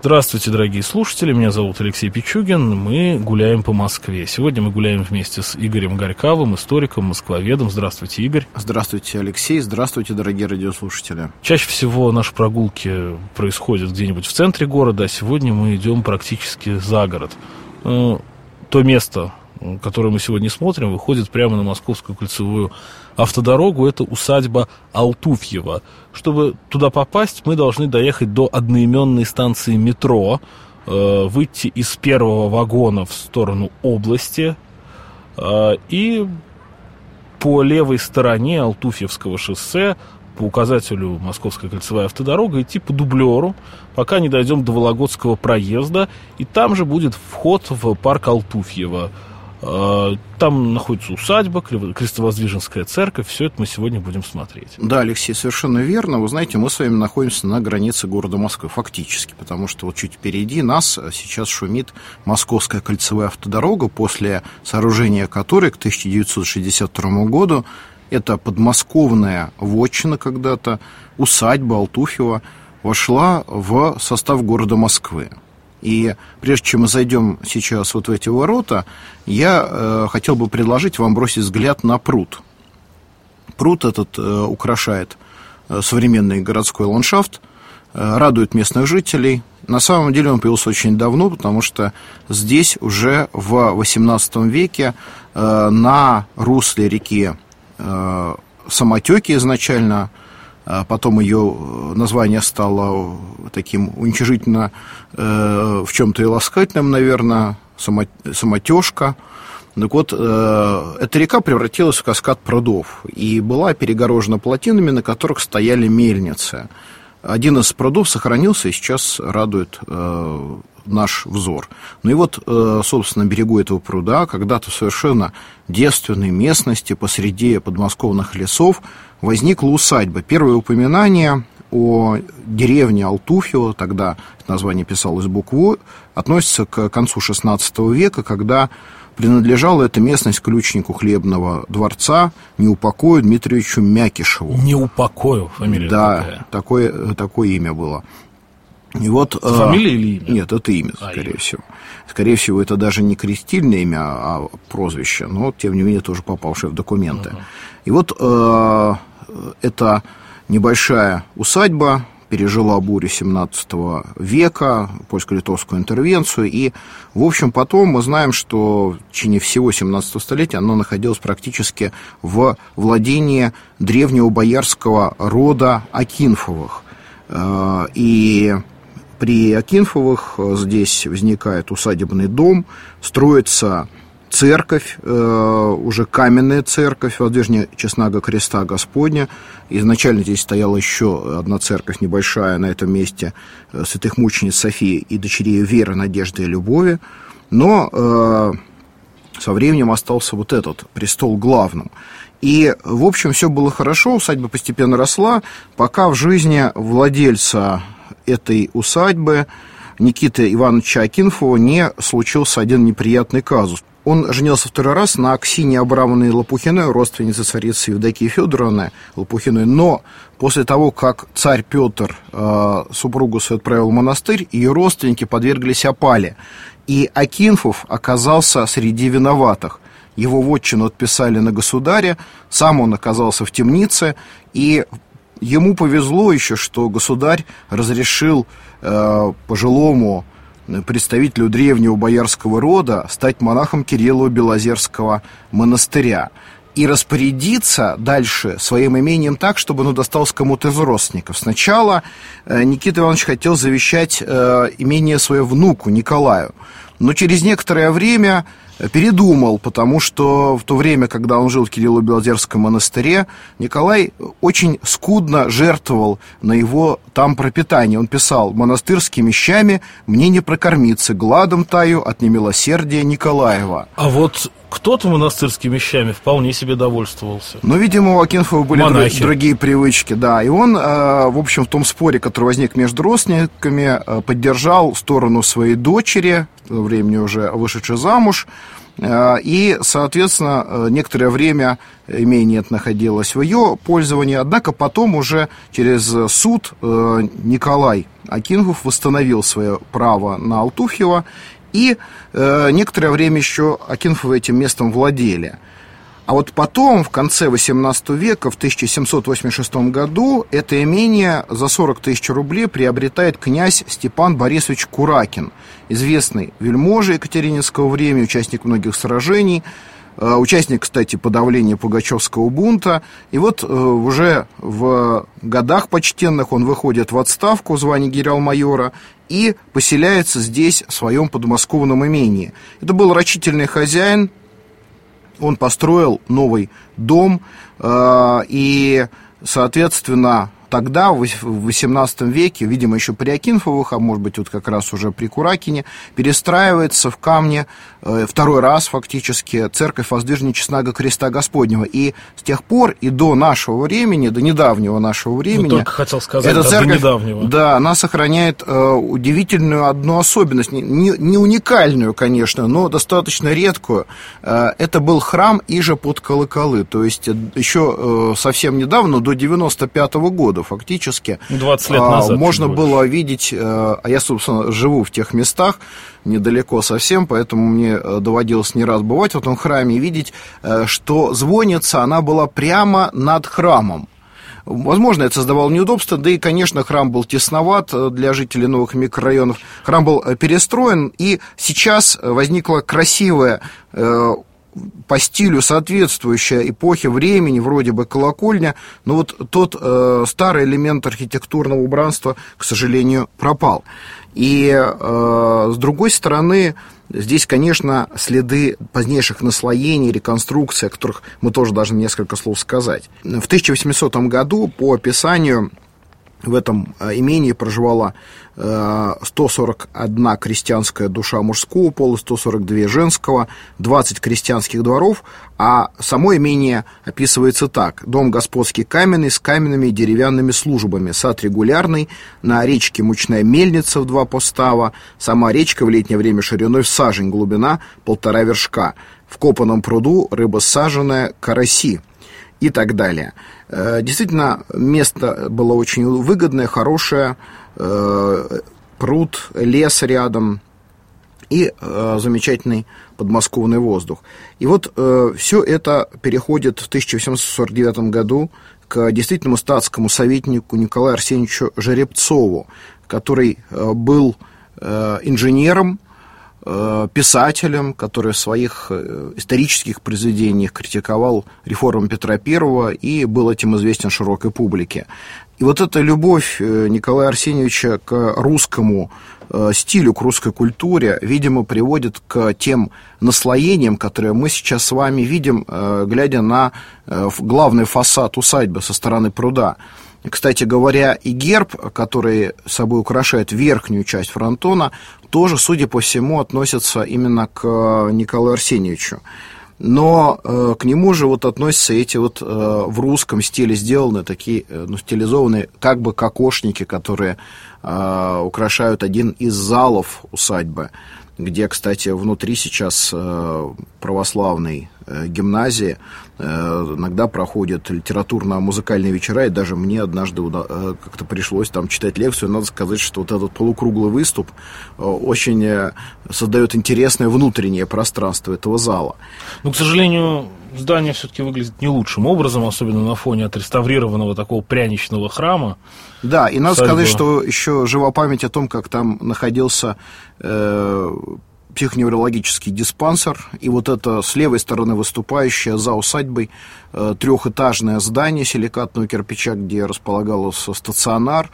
Здравствуйте, дорогие слушатели, меня зовут Алексей Пичугин, мы гуляем по Москве. Сегодня мы гуляем вместе с Игорем Горьковым, историком, москвоведом. Здравствуйте, Игорь. Здравствуйте, Алексей, здравствуйте, дорогие радиослушатели. Чаще всего наши прогулки происходят где-нибудь в центре города, а сегодня мы идем практически за город. Э, то место, которое мы сегодня смотрим, выходит прямо на Московскую кольцевую автодорогу. Это усадьба Алтуфьева. Чтобы туда попасть, мы должны доехать до одноименной станции метро, э, выйти из первого вагона в сторону области э, и по левой стороне Алтуфьевского шоссе по указателю Московская кольцевая автодорога идти по дублеру, пока не дойдем до Вологодского проезда, и там же будет вход в парк Алтуфьева – там находится усадьба, Крестовоздвиженская церковь. Все это мы сегодня будем смотреть. Да, Алексей, совершенно верно. Вы знаете, мы с вами находимся на границе города Москвы, фактически, потому что вот чуть впереди нас сейчас шумит Московская кольцевая автодорога, после сооружения которой к 1962 году это подмосковная вотчина когда-то, усадьба Алтуфьева, вошла в состав города Москвы. И прежде чем мы зайдем сейчас вот в эти ворота, я э, хотел бы предложить вам бросить взгляд на пруд. Пруд этот э, украшает э, современный городской ландшафт, э, радует местных жителей. На самом деле он появился очень давно, потому что здесь уже в XVIII веке э, на русле реки э, Самотеки изначально потом ее э, название стало таким уничижительно э, в чем-то и ласкательным, наверное, самотежка. Так вот, э, эта река превратилась в каскад прудов и была перегорожена плотинами, на которых стояли мельницы. Один из прудов сохранился и сейчас радует наш взор. Ну и вот, э, собственно, берегу этого пруда, когда-то в совершенно девственной местности посреди подмосковных лесов, возникла усадьба. Первое упоминание о деревне Алтуфьево, тогда название писалось букву, относится к концу XVI века, когда принадлежала эта местность ключнику хлебного дворца Неупокою Дмитриевичу Мякишеву. Неупокою, фамилия Да, такая. Такое, такое имя было. И вот, это фамилия или имя? Нет, это имя, а, скорее имя. всего. Скорее всего, это даже не крестильное имя, а прозвище, но, тем не менее, тоже попавшее в документы. Uh-huh. И вот э, эта небольшая усадьба пережила бурю 17 века, польско-литовскую интервенцию, и, в общем, потом мы знаем, что в течение всего 17 столетия оно находилось практически в владении древнего боярского рода Акинфовых. Э, и при Акинфовых здесь возникает усадебный дом, строится церковь, э, уже каменная церковь, воздвижение честного креста Господня. Изначально здесь стояла еще одна церковь небольшая на этом месте э, святых мучениц Софии и дочерей Веры, Надежды и Любови. Но э, со временем остался вот этот престол главным. И, в общем, все было хорошо, усадьба постепенно росла, пока в жизни владельца этой усадьбы Никиты Ивановича Акинфова не случился один неприятный казус. Он женился второй раз на Аксинье Абрамовне Лопухиной, родственнице царицы Евдокии Федоровны Лопухиной, но после того, как царь Петр э, супругу свою отправил в монастырь, ее родственники подверглись опале, и Акинфов оказался среди виноватых. Его вотчину отписали на государя, сам он оказался в темнице, и ему повезло еще, что государь разрешил э, пожилому представителю древнего боярского рода стать монахом Кирилла Белозерского монастыря и распорядиться дальше своим имением так, чтобы оно досталось кому-то из родственников. Сначала э, Никита Иванович хотел завещать э, имение свое внуку Николаю, но через некоторое время передумал, потому что в то время, когда он жил в Кирилло-Белозерском монастыре, Николай очень скудно жертвовал на его там пропитание. Он писал «Монастырскими щами мне не прокормиться, гладом таю от немилосердия Николаева». А вот кто-то монастырскими вещами вполне себе довольствовался. Но, видимо, у Акинфова были Монахи. другие привычки, да. И он, э, в общем, в том споре, который возник между родственниками, э, поддержал сторону своей дочери, времени уже вышедшей замуж, э, и, соответственно, некоторое время имение находилось в ее пользовании, однако потом уже через суд Николай Акинфов восстановил свое право на Алтуфьева и э, некоторое время еще Акинфовы этим местом владели. А вот потом, в конце XVIII века, в 1786 году, это имение за 40 тысяч рублей приобретает князь Степан Борисович Куракин, известный вельможа Екатерининского времени, участник многих сражений, э, участник, кстати, подавления Пугачевского бунта. И вот э, уже в годах почтенных он выходит в отставку в звании генерал-майора и поселяется здесь, в своем подмосковном имении. Это был рачительный хозяин, он построил новый дом, э, и, соответственно, тогда, в XVIII веке, видимо, еще при Акинфовых, а может быть, вот как раз уже при Куракине, перестраивается в камне э, второй раз фактически церковь воздвижения Честного Креста Господнего. И с тех пор и до нашего времени, до недавнего нашего ну, времени... Ну, только хотел сказать, эта да, церковь, до недавнего. Да, она сохраняет э, удивительную одну особенность, не, не уникальную, конечно, но достаточно редкую. Э, это был храм иже под колоколы, то есть еще э, совсем недавно, до 95 -го года, года фактически. 20 лет назад. Можно было видеть, э, а я, собственно, живу в тех местах, недалеко совсем, поэтому мне э, доводилось не раз бывать в этом храме и видеть, э, что звонница, она была прямо над храмом. Возможно, это создавало неудобства, да и, конечно, храм был тесноват для жителей новых микрорайонов. Храм был перестроен, и сейчас возникла красивая по стилю соответствующая эпохе времени, вроде бы колокольня, но вот тот э, старый элемент архитектурного убранства, к сожалению, пропал. И э, с другой стороны, здесь, конечно, следы позднейших наслоений, реконструкции, о которых мы тоже должны несколько слов сказать. В 1800 году, по описанию, в этом э, имении проживала 141 крестьянская душа мужского пола, 142 женского, 20 крестьянских дворов, а само имение описывается так. Дом господский каменный с каменными и деревянными службами, сад регулярный, на речке мучная мельница в два постава, сама речка в летнее время шириной в сажень, глубина полтора вершка, в копаном пруду рыба саженная караси и так далее. Э, действительно, место было очень выгодное, хорошее, Э, пруд, лес рядом и э, замечательный подмосковный воздух. И вот все это переходит в 1849 году к действительному статскому советнику Николаю Арсеньевичу Жеребцову, который был инженером, писателем, который в своих э, исторических произведениях критиковал реформу Петра I и был этим известен широкой публике. И вот эта любовь э, Николая Арсеньевича к русскому э, стилю, к русской культуре, видимо, приводит к тем наслоениям, которые мы сейчас с вами видим, э, глядя на главный фасад усадьбы со стороны пруда. Кстати говоря, и герб, который собой украшает верхнюю часть фронтона, тоже, судя по всему, относится именно к Николаю Арсеньевичу. Но э, к нему же вот относятся эти вот э, в русском стиле сделанные такие, э, ну, стилизованные как бы кокошники, которые э, украшают один из залов усадьбы, где, кстати, внутри сейчас э, православной э, гимназии э, иногда проходят литературно-музыкальные вечера, и даже мне однажды как-то пришлось там читать лекцию. Надо сказать, что вот этот полукруглый выступ очень создает интересное внутреннее пространство этого зала. Ну, к сожалению, здание все-таки выглядит не лучшим образом, особенно на фоне отреставрированного такого пряничного храма. Да, и надо Садьба. сказать, что еще жива память о том, как там находился э, психоневрологический диспансер, и вот это с левой стороны выступающее за усадьбой э, трехэтажное здание силикатного кирпича, где располагался стационар,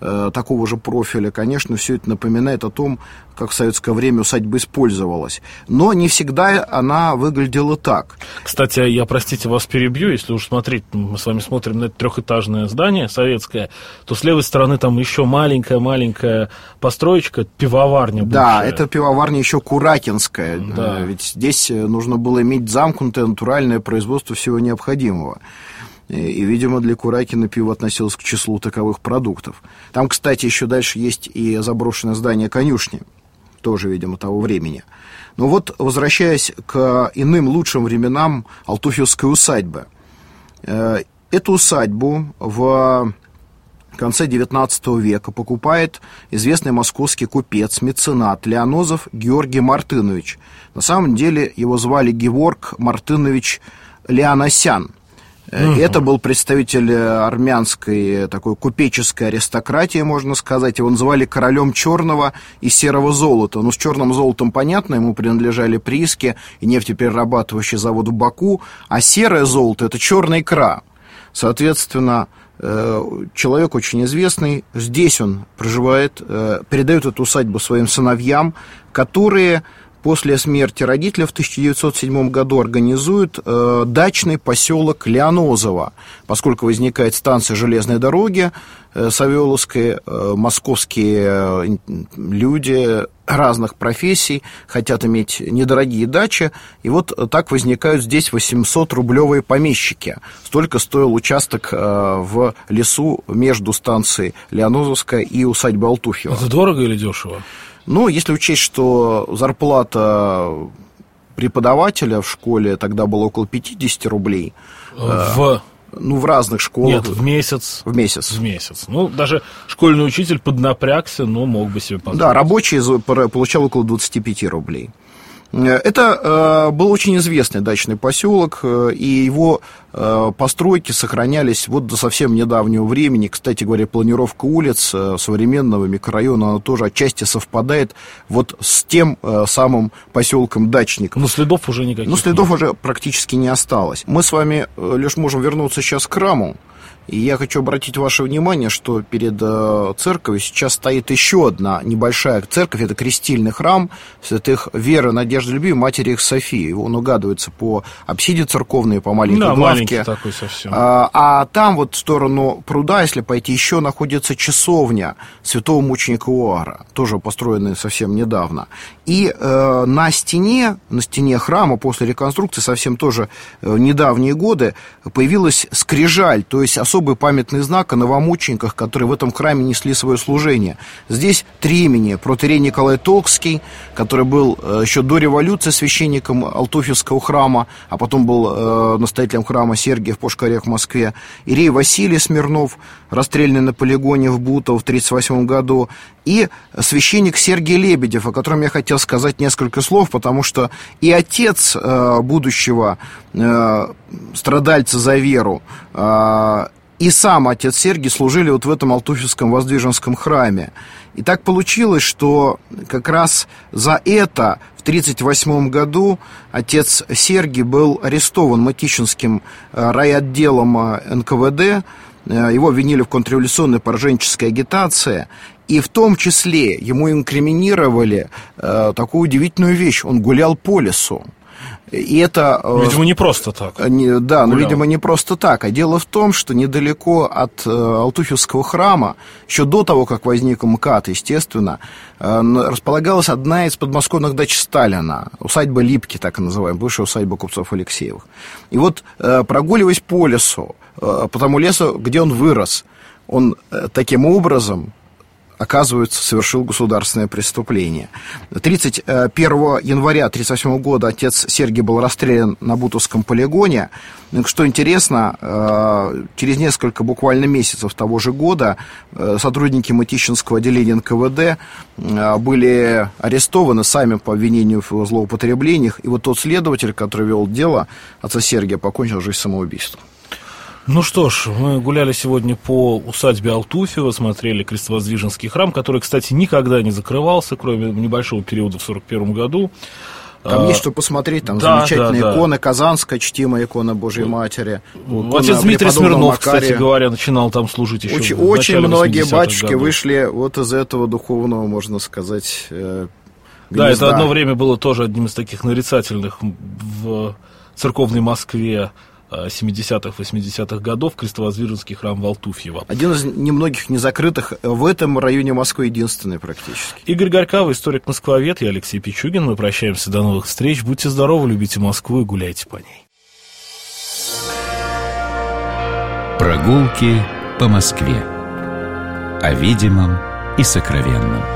э, такого же профиля, конечно, все это напоминает о том, как в советское время усадьба использовалась. Но не всегда она выглядела так. Кстати, я, простите, вас перебью, если уж смотреть, мы с вами смотрим на это трехэтажное здание советское, то с левой стороны там еще маленькая-маленькая построечка, пивоварня бывшая. Да, это пивоварня еще Куракинская, да. ведь здесь нужно было иметь замкнутое натуральное производство всего необходимого. И, видимо, для Куракина пиво относилось к числу таковых продуктов. Там, кстати, еще дальше есть и заброшенное здание конюшни, тоже, видимо, того времени. Но вот, возвращаясь к иным лучшим временам Алтуфьевской усадьбы. Э, эту усадьбу в конце XIX века покупает известный московский купец, меценат Леонозов Георгий Мартынович. На самом деле его звали Геворг Мартынович Леоносян. Угу. Это был представитель э, армянской э, такой купеческой аристократии, можно сказать. Его называли королем черного и серого золота. Ну, с черным золотом понятно, ему принадлежали прииски и нефтеперерабатывающий завод в Баку, а серое золото – это черная икра. Соответственно, человек очень известный, здесь он проживает, передает эту усадьбу своим сыновьям, которые после смерти родителя в 1907 году организуют э, дачный поселок Леонозово, поскольку возникает станция железной дороги э, Савеловской, э, московские э, люди разных профессий хотят иметь недорогие дачи, и вот так возникают здесь 800-рублевые помещики. Столько стоил участок э, в лесу между станцией Леонозовская и усадьбой Алтуфьева. Это дорого или дешево? Но если учесть, что зарплата преподавателя в школе тогда была около 50 рублей. В... Ну, в разных школах. Нет, в месяц. В месяц. В месяц. Ну, даже школьный учитель поднапрягся, но мог бы себе позволить. Да, рабочий получал около 25 рублей. Это э, был очень известный дачный поселок, э, и его э, постройки сохранялись вот до совсем недавнего времени. Кстати говоря, планировка улиц современного микрорайона, она тоже отчасти совпадает вот с тем самым поселком дачников. Но следов уже никаких Ну, следов нет. уже практически не осталось. Мы с вами лишь можем вернуться сейчас к храму. И я хочу обратить ваше внимание, что перед э, церковью сейчас стоит еще одна небольшая церковь, это крестильный храм святых Веры, Надежды, Любви, Матери их Софии. Он угадывается по апсиде церковной, по маленькой да, главке. такой совсем. А, а там вот в сторону пруда, если пойти, еще находится часовня святого мученика Уара, тоже построенная совсем недавно. И э, на стене, на стене храма после реконструкции, совсем тоже э, недавние годы, появилась скрижаль, то есть особенно особый памятный знак о новомучениках, которые в этом храме несли свое служение. Здесь три имени. Протерей Николай Толкский, который был э, еще до революции священником Алтуфьевского храма, а потом был э, настоятелем храма Сергия в Пушкарях в Москве. Ирей Василий Смирнов, расстрелянный на полигоне в Бутово в 1938 году. И священник Сергей Лебедев, о котором я хотел сказать несколько слов, потому что и отец э, будущего страдальца за веру, и сам отец Сергий служили вот в этом Алтуфьевском воздвиженском храме. И так получилось, что как раз за это в 1938 году отец Сергий был арестован Матичинским э, райотделом э, НКВД. Э, его обвинили в контрреволюционной пораженческой агитации. И в том числе ему инкриминировали э, такую удивительную вещь. Он гулял по лесу. И это... Э, видимо, не просто так. Не, да, но, видимо, не просто так. А дело в том, что недалеко от э, Алтуфьевского храма, еще до того, как возник МКАД, естественно, э, располагалась одна из подмосковных дач Сталина, усадьба Липки, так называемая, бывшая усадьба купцов Алексеевых. И вот, э, прогуливаясь по лесу, э, по тому лесу, где он вырос, он э, таким образом оказывается, совершил государственное преступление. 31 января 1938 года отец Сергий был расстрелян на Бутовском полигоне. Что интересно, э, через несколько буквально месяцев того же года э, сотрудники Матищинского отделения НКВД э, были арестованы сами по обвинению в злоупотреблениях. И вот тот следователь, который вел дело отца Сергия, покончил жизнь самоубийством. Ну что ж, мы гуляли сегодня по усадьбе Алтуфьева, смотрели Крестовоздвиженский храм, который, кстати, никогда не закрывался, кроме небольшого периода в 1941 году. Там а, есть что посмотреть, там да, замечательные да, да. иконы, Казанская чтимая икона Божьей Матери. Икона Отец Дмитрий Смирнов, Макария. кстати говоря, начинал там служить еще Очень, очень многие батюшки годов. вышли вот из этого духовного, можно сказать, э, Да, это одно время было тоже одним из таких нарицательных в церковной Москве 70-х, 80-х годов крестовоздвиженский храм Валтуфьева. Один из немногих незакрытых в этом районе Москвы единственный практически. Игорь Горькава, историк-москвовед, я Алексей Пичугин. Мы прощаемся до новых встреч. Будьте здоровы, любите Москву и гуляйте по ней. Прогулки по Москве. О видимом и сокровенном.